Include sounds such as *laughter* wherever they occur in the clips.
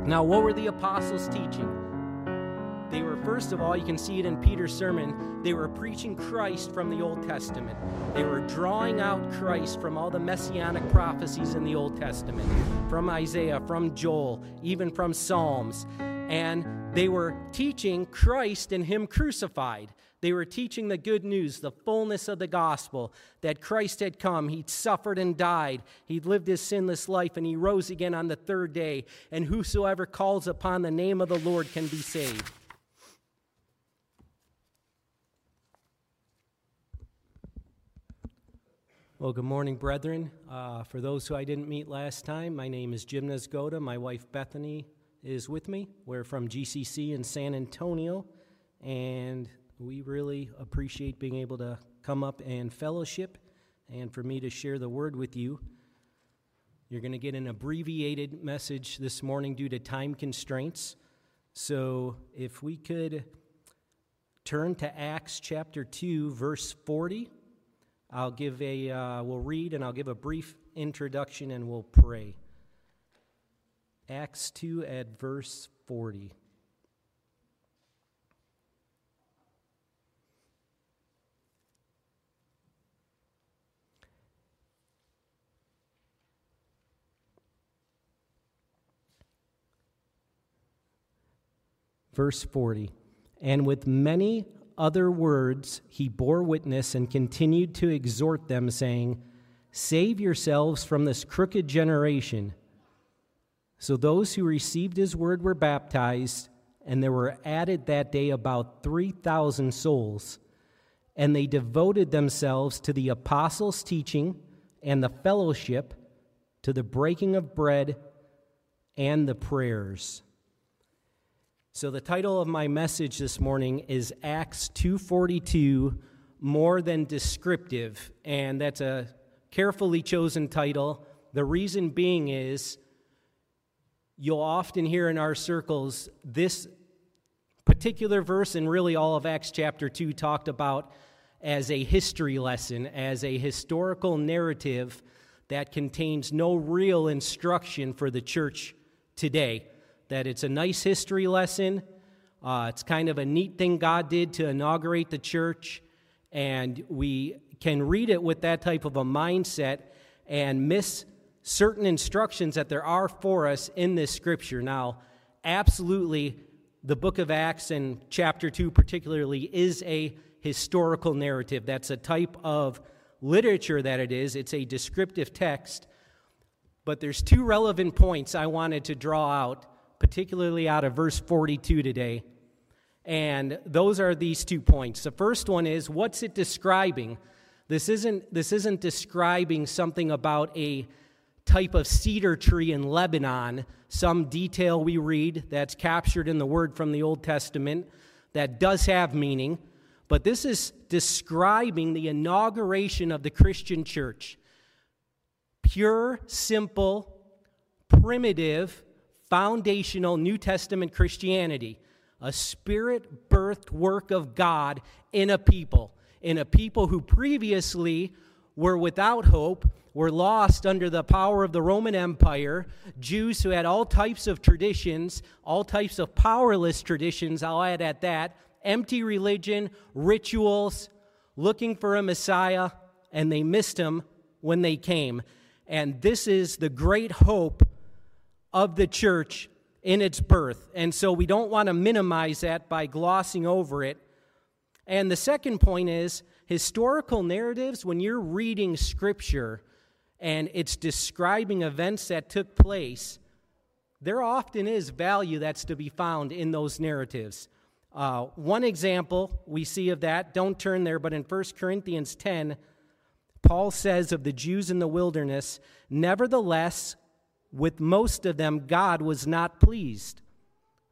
Now, what were the apostles teaching? They were, first of all, you can see it in Peter's sermon, they were preaching Christ from the Old Testament. They were drawing out Christ from all the messianic prophecies in the Old Testament, from Isaiah, from Joel, even from Psalms. And they were teaching Christ and Him crucified. They were teaching the good news, the fullness of the gospel, that Christ had come. He'd suffered and died. He'd lived his sinless life, and he rose again on the third day. And whosoever calls upon the name of the Lord can be saved. Well, good morning, brethren. Uh, for those who I didn't meet last time, my name is Jim Nesgoda. My wife Bethany is with me. We're from GCC in San Antonio, and we really appreciate being able to come up and fellowship and for me to share the word with you. You're going to get an abbreviated message this morning due to time constraints. So if we could turn to Acts chapter 2, verse 40. I'll give a, uh, we'll read and I'll give a brief introduction and we'll pray. Acts 2 at verse 40. Verse 40. And with many other words, he bore witness and continued to exhort them, saying, Save yourselves from this crooked generation. So those who received his word were baptized, and there were added that day about 3,000 souls. And they devoted themselves to the apostles' teaching and the fellowship, to the breaking of bread and the prayers. So the title of my message this morning is Acts 2:42 more than descriptive and that's a carefully chosen title. The reason being is you'll often hear in our circles this particular verse and really all of Acts chapter 2 talked about as a history lesson, as a historical narrative that contains no real instruction for the church today that it's a nice history lesson. Uh, it's kind of a neat thing God did to inaugurate the church, and we can read it with that type of a mindset and miss certain instructions that there are for us in this scripture. Now, absolutely, the book of Acts and chapter 2 particularly is a historical narrative. That's a type of literature that it is, it's a descriptive text. But there's two relevant points I wanted to draw out particularly out of verse 42 today. And those are these two points. The first one is what's it describing? This isn't, this isn't describing something about a type of cedar tree in Lebanon, some detail we read that's captured in the word from the Old Testament that does have meaning. But this is describing the inauguration of the Christian church. Pure, simple, primitive, foundational New Testament Christianity, a spirit birthed work of God in a people, in a people who previously were without hope, were lost under the power of the Roman Empire, Jews who had all types of traditions, all types of powerless traditions, I'll add at that, empty religion, rituals, looking for a Messiah, and they missed him when they came. And this is the great hope of the church in its birth. And so we don't want to minimize that by glossing over it. And the second point is historical narratives, when you're reading scripture and it's describing events that took place, there often is value that's to be found in those narratives. Uh, one example we see of that, don't turn there, but in 1 Corinthians 10, Paul says of the Jews in the wilderness, Nevertheless, with most of them, God was not pleased,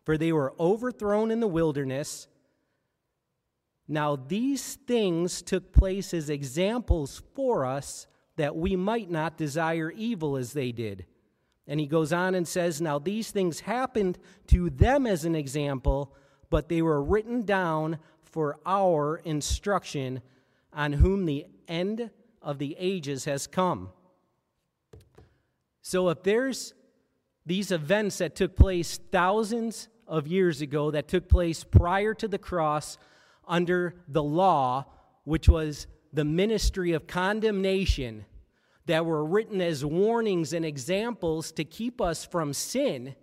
for they were overthrown in the wilderness. Now, these things took place as examples for us that we might not desire evil as they did. And he goes on and says, Now these things happened to them as an example, but they were written down for our instruction, on whom the end of the ages has come. So if there's these events that took place thousands of years ago, that took place prior to the cross under the law, which was the ministry of condemnation, that were written as warnings and examples to keep us from sin,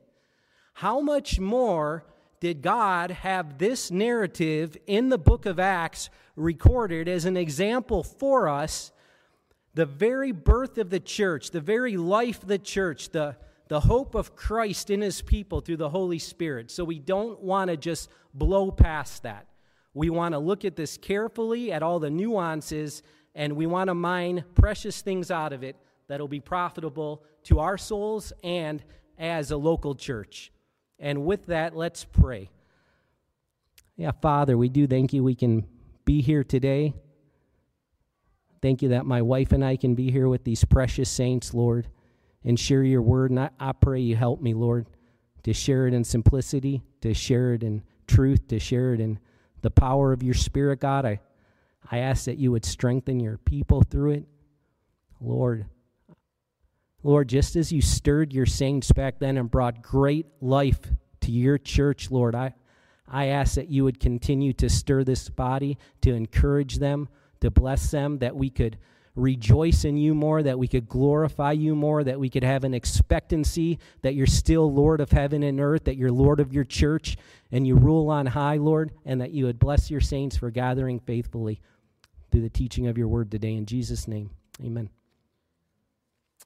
how much more did God have this narrative in the book of Acts recorded as an example for us? The very birth of the church, the very life of the church, the, the hope of Christ in his people through the Holy Spirit. So we don't want to just blow past that. We want to look at this carefully, at all the nuances, and we want to mine precious things out of it that'll be profitable to our souls and as a local church. And with that, let's pray. Yeah, Father, we do thank you we can be here today. Thank you that my wife and I can be here with these precious saints, Lord, and share your word. And I, I pray you help me, Lord, to share it in simplicity, to share it in truth, to share it in the power of your Spirit, God. I, I ask that you would strengthen your people through it. Lord, Lord, just as you stirred your saints back then and brought great life to your church, Lord, I, I ask that you would continue to stir this body, to encourage them, to bless them, that we could rejoice in you more, that we could glorify you more, that we could have an expectancy that you're still Lord of heaven and earth, that you're Lord of your church, and you rule on high, Lord, and that you would bless your saints for gathering faithfully through the teaching of your word today. In Jesus' name, amen.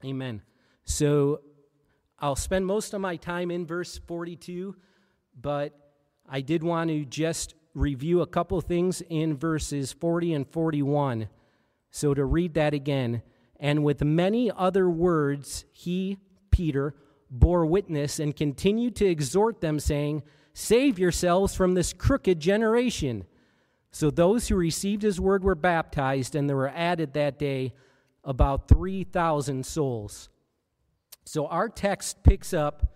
Amen. So I'll spend most of my time in verse 42, but I did want to just review a couple things in verses 40 and 41. So to read that again, and with many other words, he, Peter, bore witness and continued to exhort them, saying, Save yourselves from this crooked generation. So those who received his word were baptized, and there were added that day about 3,000 souls. So our text picks up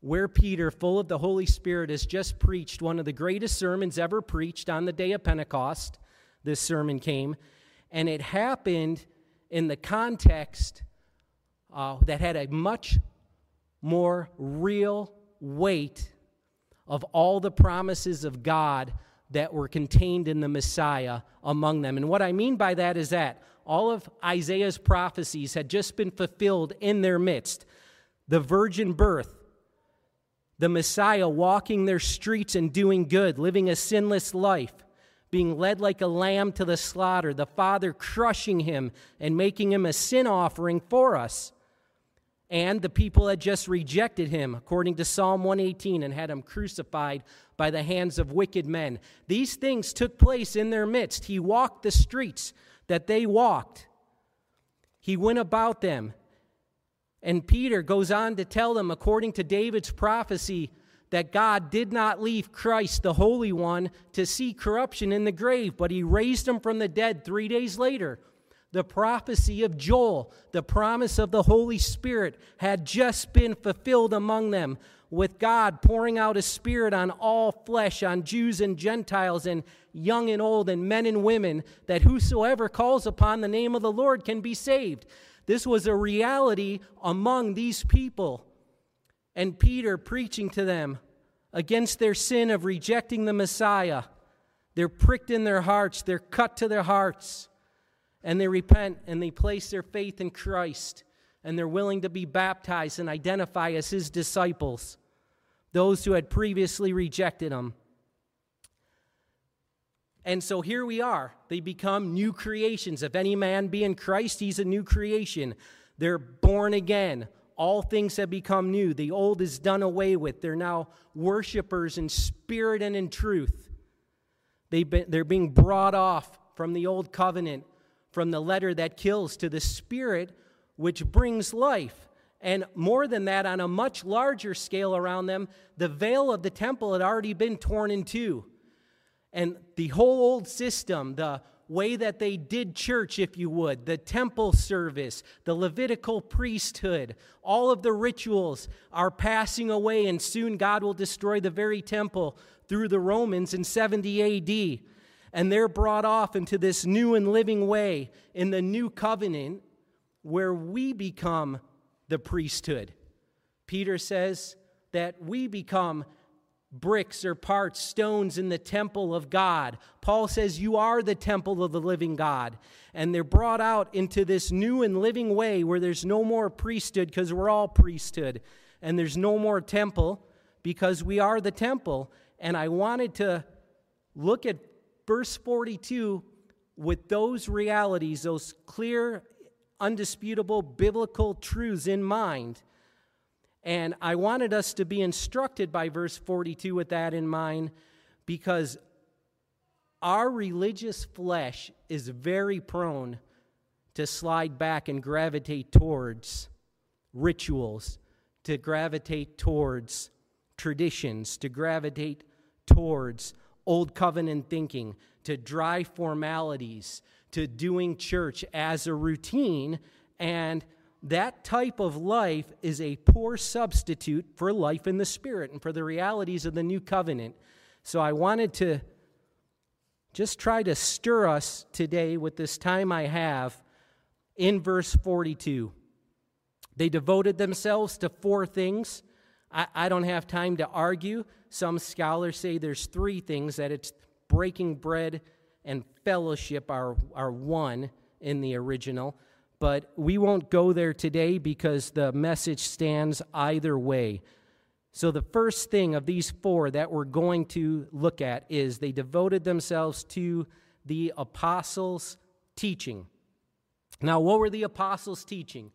where Peter, full of the Holy Spirit, has just preached one of the greatest sermons ever preached on the day of Pentecost. This sermon came, and it happened in the context uh, that had a much more real weight of all the promises of God that were contained in the Messiah among them. And what I mean by that is that all of Isaiah's prophecies had just been fulfilled in their midst. The virgin birth, the Messiah walking their streets and doing good, living a sinless life, being led like a lamb to the slaughter, the Father crushing him and making him a sin offering for us. And the people had just rejected him, according to Psalm 118, and had him crucified by the hands of wicked men. These things took place in their midst. He walked the streets that they walked. He went about them. And Peter goes on to tell them, according to David's prophecy, that God did not leave Christ, the Holy One, to see corruption in the grave, but he raised him from the dead three days later. The prophecy of Joel, the promise of the Holy Spirit, had just been fulfilled among them with God pouring out His Spirit on all flesh, on Jews and Gentiles, and young and old, and men and women, that whosoever calls upon the name of the Lord can be saved. This was a reality among these people. And Peter preaching to them against their sin of rejecting the Messiah. They're pricked in their hearts, they're cut to their hearts, and they repent and they place their faith in Christ, and they're willing to be baptized and identify as his disciples those who had previously rejected him. And so here we are. They become new creations. If any man be in Christ, he's a new creation. They're born again. All things have become new. The old is done away with. They're now worshipers in spirit and in truth. They they're being brought off from the old covenant, from the letter that kills, to the spirit which brings life. And more than that, on a much larger scale around them, the veil of the temple had already been torn in two. And the whole old system, the way that they did church, if you would, the temple service, the Levitical priesthood, all of the rituals are passing away, and soon God will destroy the very temple through the Romans in 70 AD. And they're brought off into this new and living way in the new covenant where we become the priesthood. Peter says that we become bricks or parts, stones in the temple of God. Paul says, You are the temple of the living God. And they're brought out into this new and living way where there's no more priesthood because we're all priesthood, and there's no more temple because we are the temple. And I wanted to look at verse 42 with those realities, those clear, undisputable biblical truths in mind. And I wanted us to be instructed by verse 42 with that in mind because our religious flesh is very prone to slide back and gravitate towards rituals, to gravitate towards traditions, to gravitate towards old covenant thinking, to dry formalities, to doing church as a routine and that type of life is a poor substitute for life in the Spirit and for the realities of the new covenant. So I wanted to just try to stir us today with this time I have in verse 42. They devoted themselves to four things. I, I, don't have time to argue. Some scholars say there's three things that it's breaking bread and fellowship are, are one in the original but we won't go there today because the message stands either way. So, the first thing of these four that we're going to look at is they devoted themselves to the apostles' teaching. Now, what were the apostles' teaching?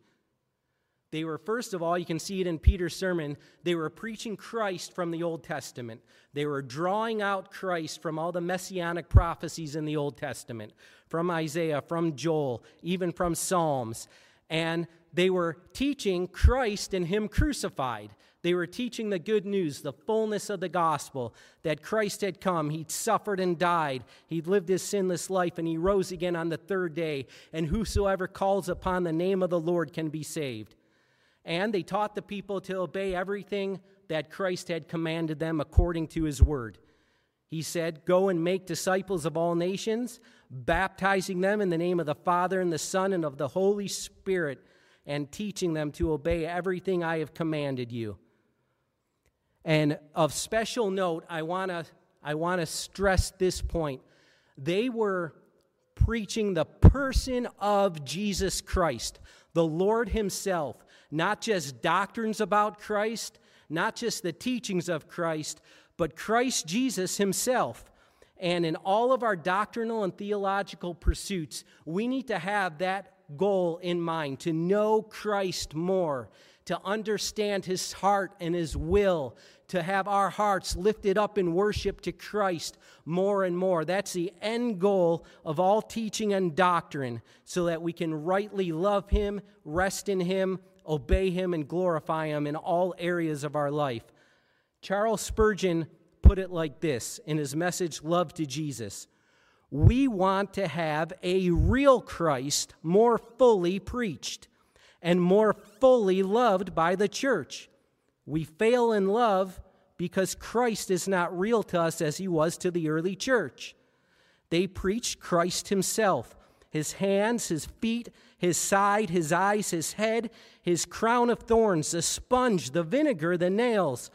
They were, first of all, you can see it in Peter's sermon, they were preaching Christ from the Old Testament. They were drawing out Christ from all the messianic prophecies in the Old Testament, from Isaiah, from Joel, even from Psalms. And they were teaching Christ and Him crucified. They were teaching the good news, the fullness of the gospel, that Christ had come. He'd suffered and died. He'd lived his sinless life, and he rose again on the third day. And whosoever calls upon the name of the Lord can be saved. And they taught the people to obey everything that Christ had commanded them according to his word. He said, Go and make disciples of all nations, baptizing them in the name of the Father and the Son and of the Holy Spirit, and teaching them to obey everything I have commanded you. And of special note, I want to I want to stress this point. They were preaching the person of Jesus Christ, the Lord Himself, not just doctrines about Christ, not just the teachings of Christ, but Christ Jesus himself. And in all of our doctrinal and theological pursuits, we need to have that goal in mind to know Christ more, to understand his heart and his will, to have our hearts lifted up in worship to Christ more and more. That's the end goal of all teaching and doctrine, so that we can rightly love him, rest in him, obey him, and glorify him in all areas of our life. Charles Spurgeon put it like this in his message, Love to Jesus We want to have a real Christ more fully preached and more fully loved by the church. We fail in love because Christ is not real to us as he was to the early church. They preached Christ himself, his hands, his feet, his side, his eyes, his head, his crown of thorns, the sponge, the vinegar, the nails.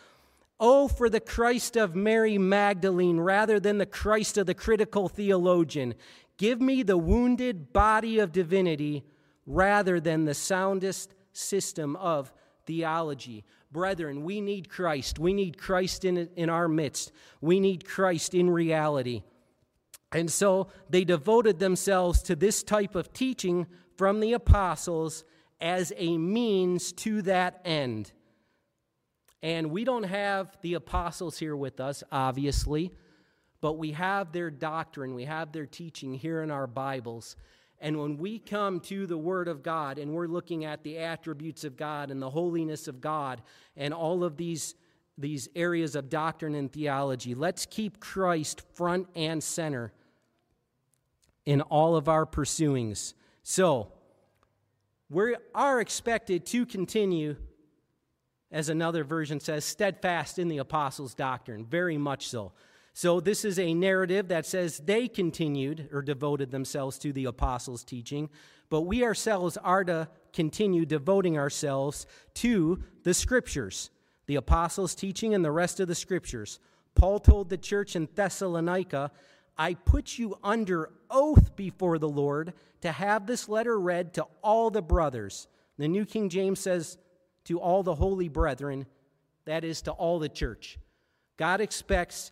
Oh, for the Christ of Mary Magdalene rather than the Christ of the critical theologian. Give me the wounded body of divinity rather than the soundest system of theology. Brethren, we need Christ. We need Christ in, in our midst. We need Christ in reality. And so they devoted themselves to this type of teaching from the apostles as a means to that end. And we don't have the apostles here with us, obviously, but we have their doctrine, we have their teaching here in our Bibles. And when we come to the Word of God and we're looking at the attributes of God and the holiness of God and all of these, these areas of doctrine and theology, let's keep Christ front and center in all of our pursuings. So, we are expected to continue, as another version says, steadfast in the apostles' doctrine, very much so. So, this is a narrative that says they continued or devoted themselves to the apostles' teaching, but we ourselves are to continue devoting ourselves to the scriptures, the apostles' teaching, and the rest of the scriptures. Paul told the church in Thessalonica, I put you under oath before the Lord to have this letter read to all the brothers. The New King James says, to all the holy brethren, that is, to all the church. God expects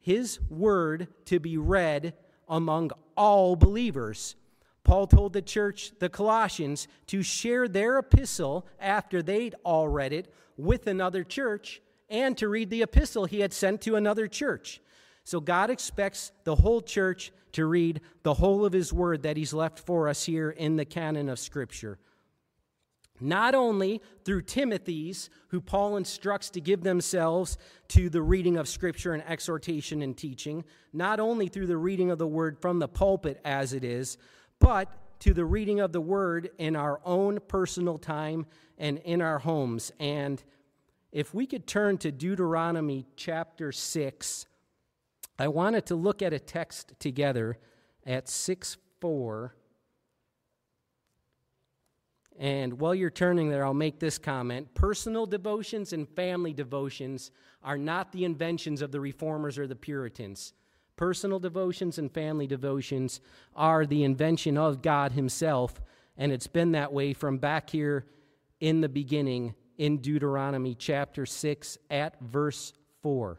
his word to be read among all believers. Paul told the church, the Colossians, to share their epistle after they'd all read it with another church and to read the epistle he had sent to another church. So God expects the whole church to read the whole of his word that he's left for us here in the canon of Scripture. Not only through Timothy's, who Paul instructs to give themselves to the reading of Scripture and exhortation and teaching, not only through the reading of the word from the pulpit as it is, but to the reading of the word in our own personal time and in our homes. And if we could turn to Deuteronomy chapter 6, I wanted to look at a text together at 6 4. And while you're turning there, I'll make this comment. Personal devotions and family devotions are not the inventions of the reformers or the Puritans. Personal devotions and family devotions are the invention of God Himself, and it's been that way from back here in the beginning in Deuteronomy chapter 6 at verse 4.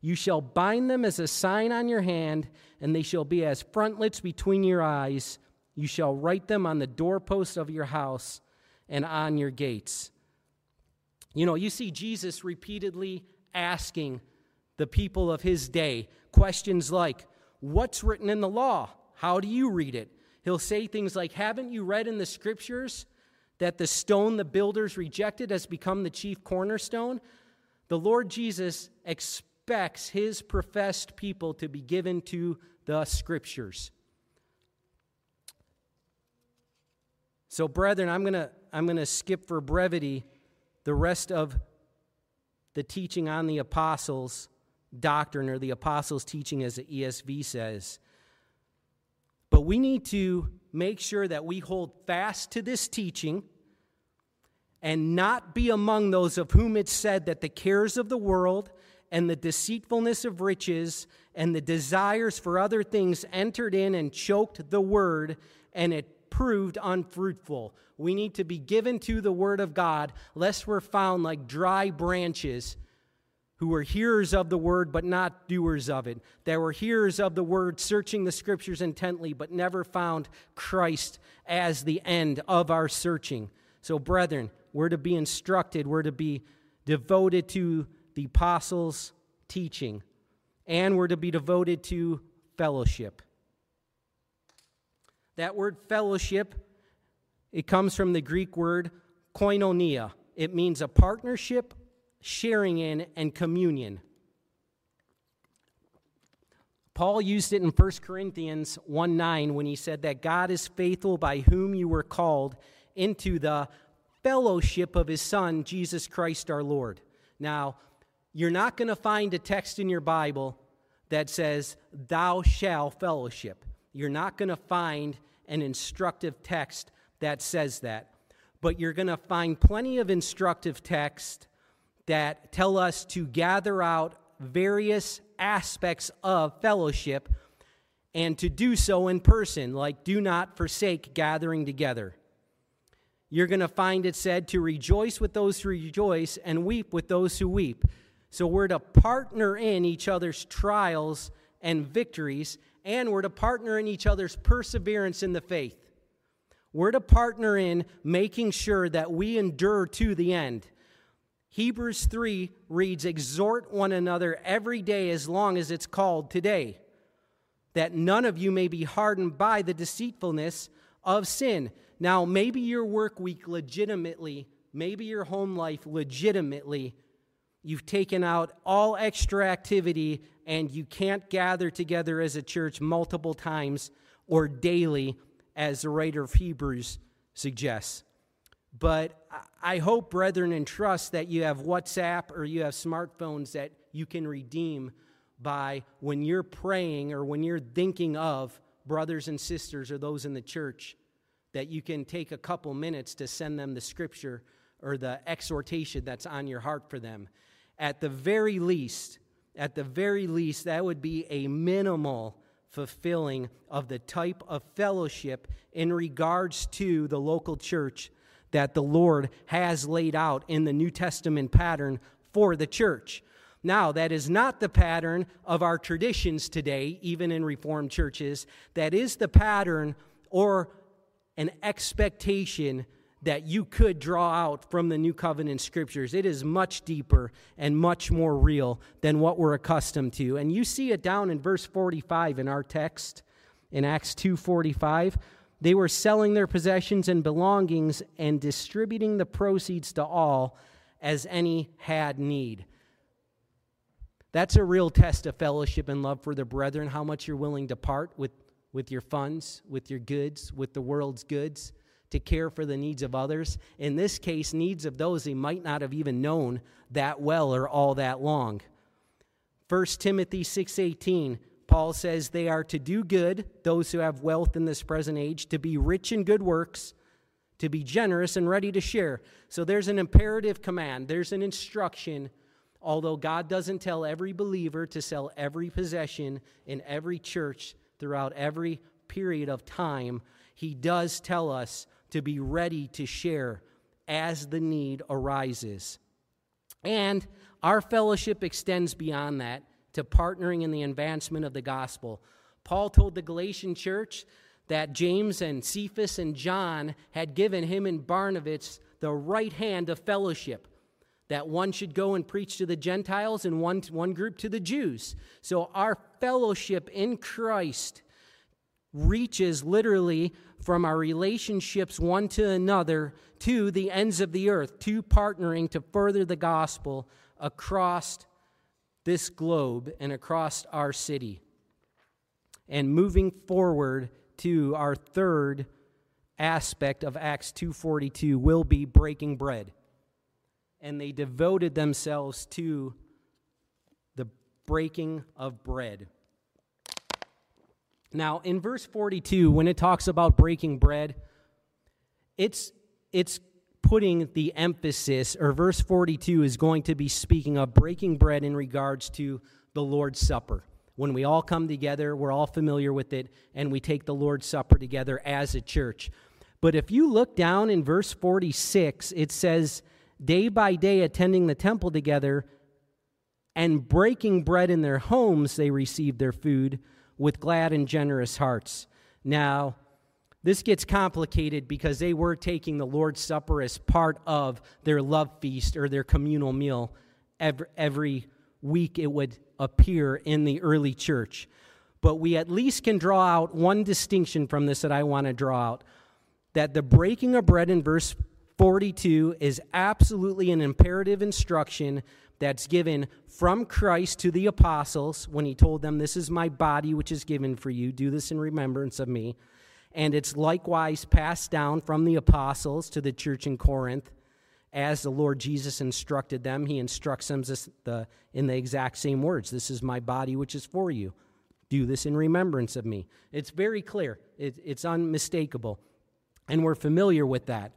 You shall bind them as a sign on your hand, and they shall be as frontlets between your eyes. You shall write them on the doorposts of your house and on your gates. You know, you see Jesus repeatedly asking the people of his day questions like, What's written in the law? How do you read it? He'll say things like, Haven't you read in the scriptures that the stone the builders rejected has become the chief cornerstone? The Lord Jesus expects his professed people to be given to the scriptures. So, brethren, I'm going to I'm going to skip for brevity the rest of the teaching on the apostles' doctrine or the apostles' teaching, as the ESV says. But we need to make sure that we hold fast to this teaching and not be among those of whom it's said that the cares of the world and the deceitfulness of riches and the desires for other things entered in and choked the word, and it proved unfruitful. We need to be given to the Word of God, lest we're found like dry branches who were hearers of the Word but not doers of it. That were hearers of the Word, searching the Scriptures intently, but never found Christ as the end of our searching. So, brethren, we're to be instructed, we're to be devoted to the apostles' teaching, and we're to be devoted to fellowship. That word fellowship, it comes from the Greek word koinonia. It means a partnership, sharing in, and communion. Paul used it in 1 Corinthians 1 9 when he said that God is faithful by whom you were called into the fellowship of his Son, Jesus Christ our Lord. Now, you're not going to find a text in your Bible that says, Thou shall fellowship. You're not going to find an instructive text that says that. But you're going to find plenty of instructive text that tell us to gather out various aspects of fellowship and to do so in person, like do not forsake gathering together. You're going to find it said to rejoice with those who rejoice and weep with those who weep. So we're to partner in each other's trials and victories and we're to partner in each other's perseverance in the faith. We're to partner in making sure that we endure to the end. Hebrews 3 reads, Exhort one another every day as long as it's called today, that none of you may be hardened by the deceitfulness of sin. Now, maybe your work week legitimately Maybe your home life legitimately, you've taken out all extra activity and you can't gather together as a church multiple times or daily, as the writer of Hebrews suggests. But I hope, brethren, and trust that you have WhatsApp or you have smartphones that you can redeem by when you're praying or when you're thinking of brothers and sisters or those in the church, that you can take a couple minutes to send them the scripture or the exhortation that's on your heart for them. At the very least, at the very least, that would be a minimal fulfilling of the type of fellowship in regards to the local church that the Lord has laid out in the New Testament pattern for the church. Now, that is not the pattern of our traditions today, even in Reformed churches. That is the pattern or an expectation that you could draw out from the New Covenant scriptures. It is much deeper and much more real than what we're accustomed to. And you see it down in verse 45 in our text in Acts 2:45. They were selling their possessions and belongings and distributing the proceeds to all as any had need. That's a real test of fellowship and love for the brethren, how much you're willing to part with, with your funds, with your goods, with the world's goods, to care for the needs of others. In this case, needs of those they might not have even known that well or all that long. 1 Timothy 6:18 Paul says they are to do good, those who have wealth in this present age, to be rich in good works, to be generous and ready to share. So there's an imperative command, there's an instruction Although God doesn't tell every believer to sell every possession in every church throughout every period of time, He does tell us to be ready to share as the need arises. And our fellowship extends beyond that to partnering in the advancement of the gospel. Paul told the Galatian church that James and Cephas and John had given him and Barnabas the right hand of fellowship that one should go and preach to the Gentiles and one, one group to the Jews. So our fellowship in Christ reaches literally from our relationships one to another to the ends of the earth, to partnering to further the gospel across this globe and across our city. And moving forward to our third aspect of Acts 2:42 will be breaking bread and they devoted themselves to the breaking of bread. Now, in verse 42, when it talks about breaking bread, it's, it's putting the emphasis, or verse 42 is going to be speaking of breaking bread in regards to the Lord's Supper. When we all come together, we're all familiar with it, and we take the Lord's Supper together as a church. But if you look down in verse 46, it says, day by day attending the temple together and breaking bread in their homes, they received their food with glad and generous hearts. Now, this gets complicated because they were taking the Lord's Supper as part of their love feast or their communal meal. Every, every week it would appear in the early church. But we at least can draw out one distinction from this that I want to draw out that the breaking of bread in verse 42 is absolutely an imperative instruction that's given from Christ to the apostles when he told them, This is my body which is given for you. Do this in remembrance of me. And it's likewise passed down from the apostles to the church in Corinth as the Lord Jesus instructed them. He instructs them in the exact same words This is my body which is for you. Do this in remembrance of me. It's very clear, it's unmistakable. And we're familiar with that.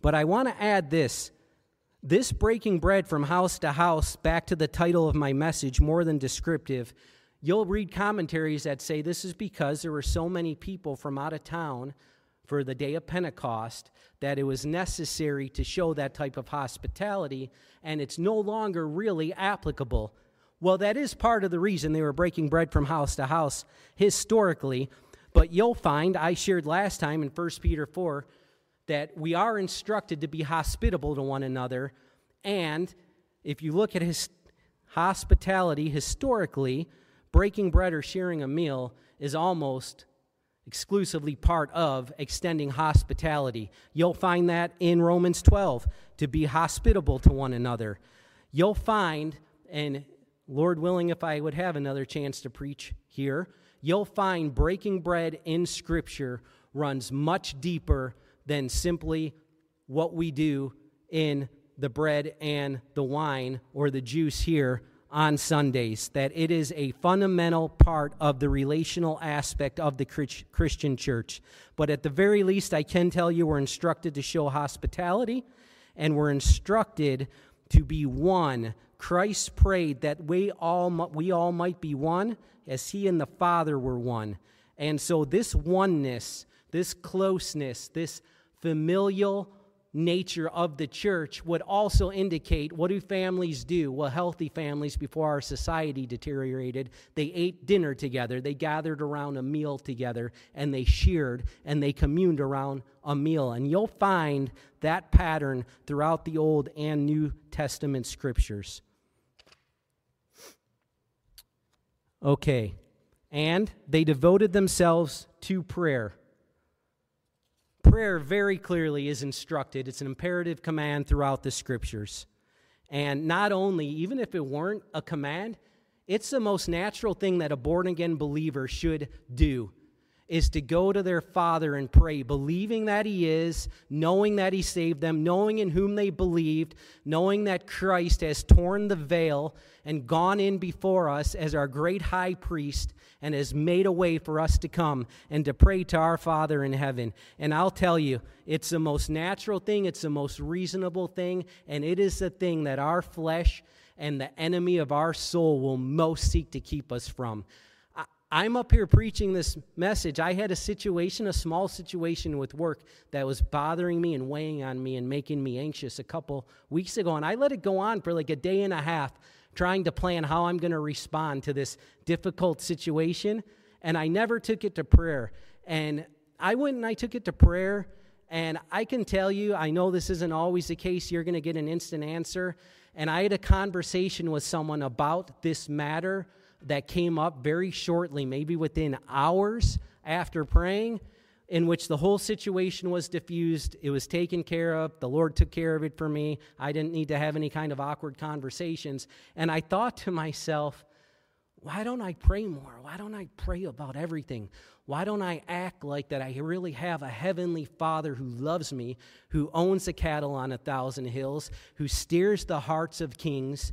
But I want to add this this breaking bread from house to house, back to the title of my message, more than descriptive. You'll read commentaries that say this is because there were so many people from out of town for the day of Pentecost that it was necessary to show that type of hospitality, and it's no longer really applicable. Well, that is part of the reason they were breaking bread from house to house historically, but you'll find, I shared last time in 1 Peter 4, that we are instructed to be hospitable to one another. And if you look at his hospitality historically, breaking bread or sharing a meal is almost exclusively part of extending hospitality. You'll find that in Romans 12 to be hospitable to one another. You'll find, and Lord willing, if I would have another chance to preach here, you'll find breaking bread in Scripture runs much deeper than simply what we do in the bread and the wine or the juice here on Sundays, that it is a fundamental part of the relational aspect of the Christian church. But at the very least, I can tell you we're instructed to show hospitality and we're instructed to be one. Christ prayed that we all, we all might be one as he and the Father were one. And so, this oneness, this closeness, this familial nature of the church would also indicate what do families do? Well, healthy families before our society deteriorated, they ate dinner together, they gathered around a meal together, and they shared and they communed around a meal. And you'll find that pattern throughout the Old and New Testament scriptures. Okay, and they devoted themselves to prayer prayer very clearly is instructed. It's an imperative command throughout the scriptures. And not only, even if it weren't a command, it's the most natural thing that a born again believer should do is to go to their father and pray, believing that he is, knowing that he saved them, knowing in whom they believed, knowing that Christ has torn the veil and gone in before us as our great high priest and has made a way for us to come and to pray to our Father in heaven. And I'll tell you, it's the most natural thing, it's the most reasonable thing, and it is the thing that our flesh and the enemy of our soul will most seek to keep us from. I'm up here preaching this message. I had a situation, a small situation with work that was bothering me and weighing on me and making me anxious a couple weeks ago. And I let it go on for like a day and a half, trying to plan how I'm going to respond to this difficult situation. And I never took it to prayer. And I went and I took it to prayer. And I can tell you, I know this isn't always the case. You're going to get an instant answer. And I had a conversation with someone about this matter that came up very shortly, maybe within hours after praying, in which the whole situation was diffused. It was taken care of. The Lord took care of it for me. I didn't need to have any kind of awkward conversations. And I thought to myself, why don't I pray more? Why don't I pray about everything? Why don't I act like that I really have a heavenly Father who loves me, who owns the cattle on a thousand hills, who steers the hearts of kings,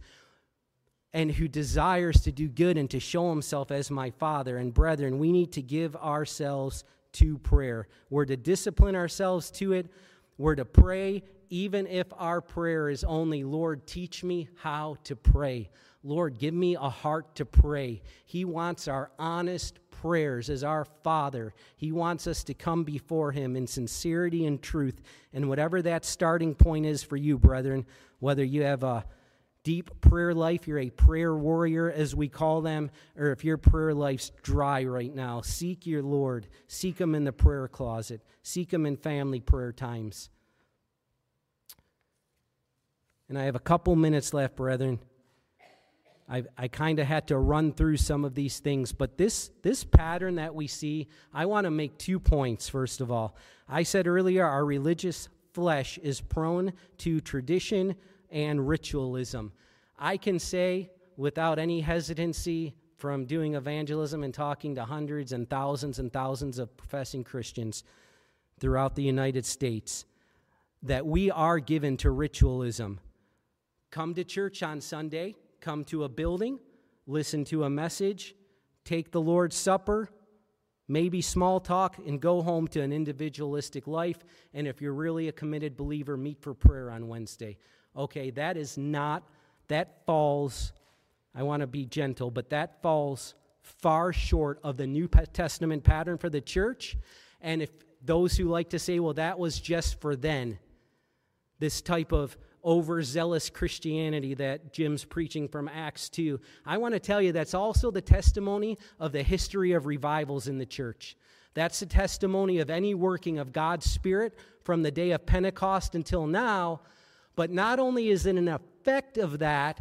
and who desires to do good and to show himself as my Father. And brethren, we need to give ourselves to prayer. We're to discipline ourselves to it. We're to pray, even if our prayer is only, Lord, teach me how to pray. Lord, give me a heart to pray. He wants our honest prayers as our Father. He wants us to come before Him in sincerity and truth. And whatever that starting point is for you, brethren, whether you have a deep prayer life, you're a prayer warrior, as we call them, or if your prayer life's dry right now, seek your Lord. Seek Him in the prayer closet, seek Him in family prayer times. And I have a couple minutes left, brethren. I, I kind of had to run through some of these things, but this, this pattern that we see, I want to make two points, first of all. I said earlier, our religious flesh is prone to tradition, and ritualism. I can say without any hesitancy from doing evangelism and talking to hundreds and thousands and thousands of professing Christians throughout the United States that we are given to ritualism. Come to church on Sunday, come to a building, listen to a message, take the Lord's Supper, maybe small talk, and go home to an individualistic life. And if you're really a committed believer, meet for prayer on Wednesday. Okay, that is not, that falls, I want to be gentle, but that falls far short of the New Testament pattern for the church. And if those who like to say, well, that was just for then, this type of overzealous Christianity that Jim's preaching from Acts 2, I want to tell you that's also the testimony of the history of revivals in the church. That's the testimony of any working of God's Spirit from the day of Pentecost until now but not only is it an effect of that,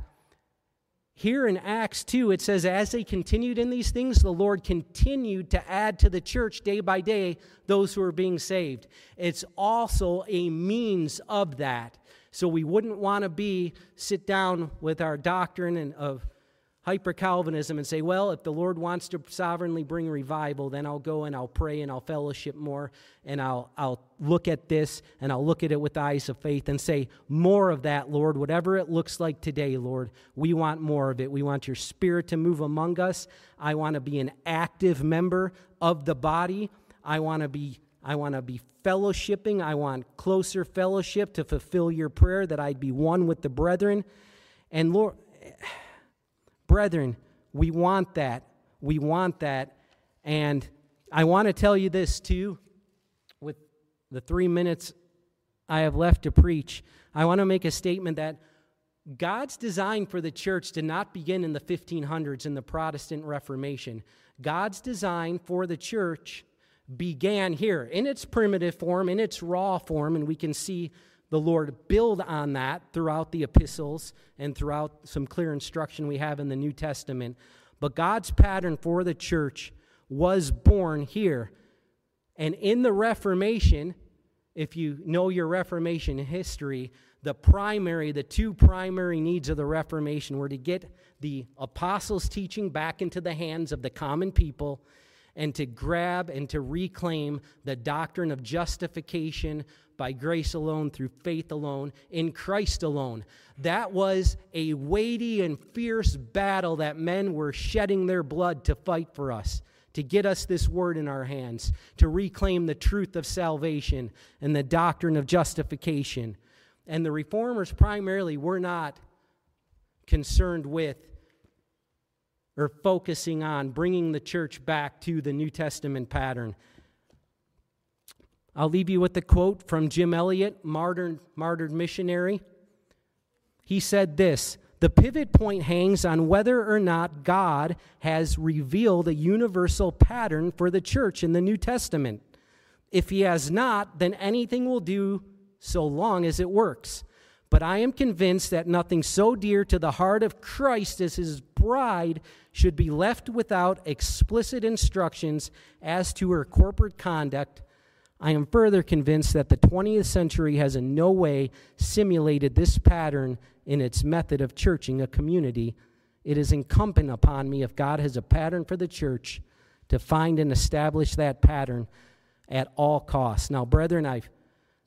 here in Acts 2, it says, as they continued in these things, the Lord continued to add to the church day by day those who are being saved. It's also a means of that. So we wouldn't want to be, sit down with our doctrine and of hyper Calvinism and say, well, if the Lord wants to sovereignly bring revival, then I'll go and I'll pray and I'll fellowship more and I'll, I'll look at this and I'll look at it with eyes of faith and say, more of that, Lord, whatever it looks like today, Lord, we want more of it. We want your spirit to move among us. I want to be an active member of the body. I want to be I want to be fellowshipping. I want closer fellowship to fulfill your prayer that I'd be one with the brethren. And Lord, Brethren, we want that. We want that. And I want to tell you this too, with the three minutes I have left to preach. I want to make a statement that God's design for the church did not begin in the 1500s in the Protestant Reformation. God's design for the church began here in its primitive form, in its raw form, and we can see the Lord build on that throughout the epistles and throughout some clear instruction we have in the New Testament. But God's pattern for the church was born here. And in the Reformation, if you know your Reformation history, the primary, the two primary needs of the Reformation were to get the apostles' teaching back into the hands of the common people and to grab and to reclaim the doctrine of justification by grace alone, through faith alone, in Christ alone. That was a weighty and fierce battle that men were shedding their blood to fight for us, to get us this word in our hands, to reclaim the truth of salvation and the doctrine of justification. And the reformers primarily were not concerned with or focusing on bringing the church back to the New Testament pattern. I'll leave you with a quote from Jim Elliot, martyred, martyred missionary. He said this The pivot point hangs on whether or not God has revealed a universal pattern for the church in the New Testament. If he has not, then anything will do so long as it works. But I am convinced that nothing so dear to the heart of Christ as his bride should be left without explicit instructions as to her corporate conduct I am further convinced that the 20th century has in no way simulated this pattern in its method of churching a community. It is incumbent upon me, if God has a pattern for the church, to find and establish that pattern at all costs. Now, brethren, I've,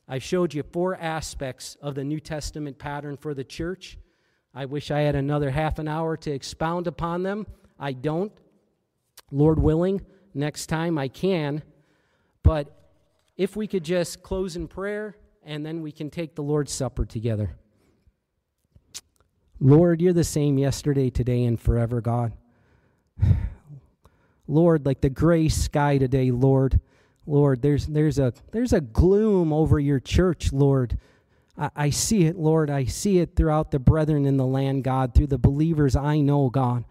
I've showed you four aspects of the New Testament pattern for the church. I wish I had another half an hour to expound upon them. I don't. Lord willing, next time I can. But if we could just close in prayer and then we can take the Lord's Supper together. Lord, you're the same yesterday, today, and forever, God. *sighs* Lord, like the gray sky today, Lord. Lord, there's, there's, a, there's a gloom over your church, Lord. I, I see it, Lord. I see it throughout the brethren in the land, God, through the believers I know, God.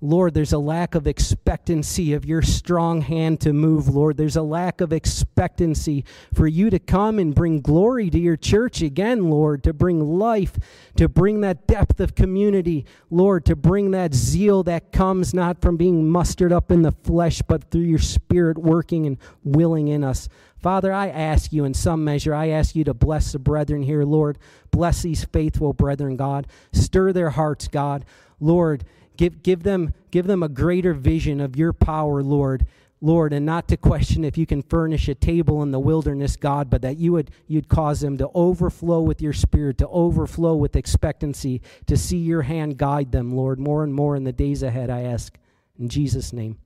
Lord, there's a lack of expectancy of your strong hand to move, Lord. There's a lack of expectancy for you to come and bring glory to your church again, Lord, to bring life, to bring that depth of community, Lord, to bring that zeal that comes not from being mustered up in the flesh, but through your spirit working and willing in us. Father, I ask you in some measure, I ask you to bless the brethren here, Lord. Bless these faithful brethren, God. Stir their hearts, God. Lord, Give, give, them, give them a greater vision of your power, Lord. Lord, and not to question if you can furnish a table in the wilderness, God, but that you would you'd cause them to overflow with your spirit, to overflow with expectancy, to see your hand guide them, Lord, more and more in the days ahead, I ask. In Jesus' name.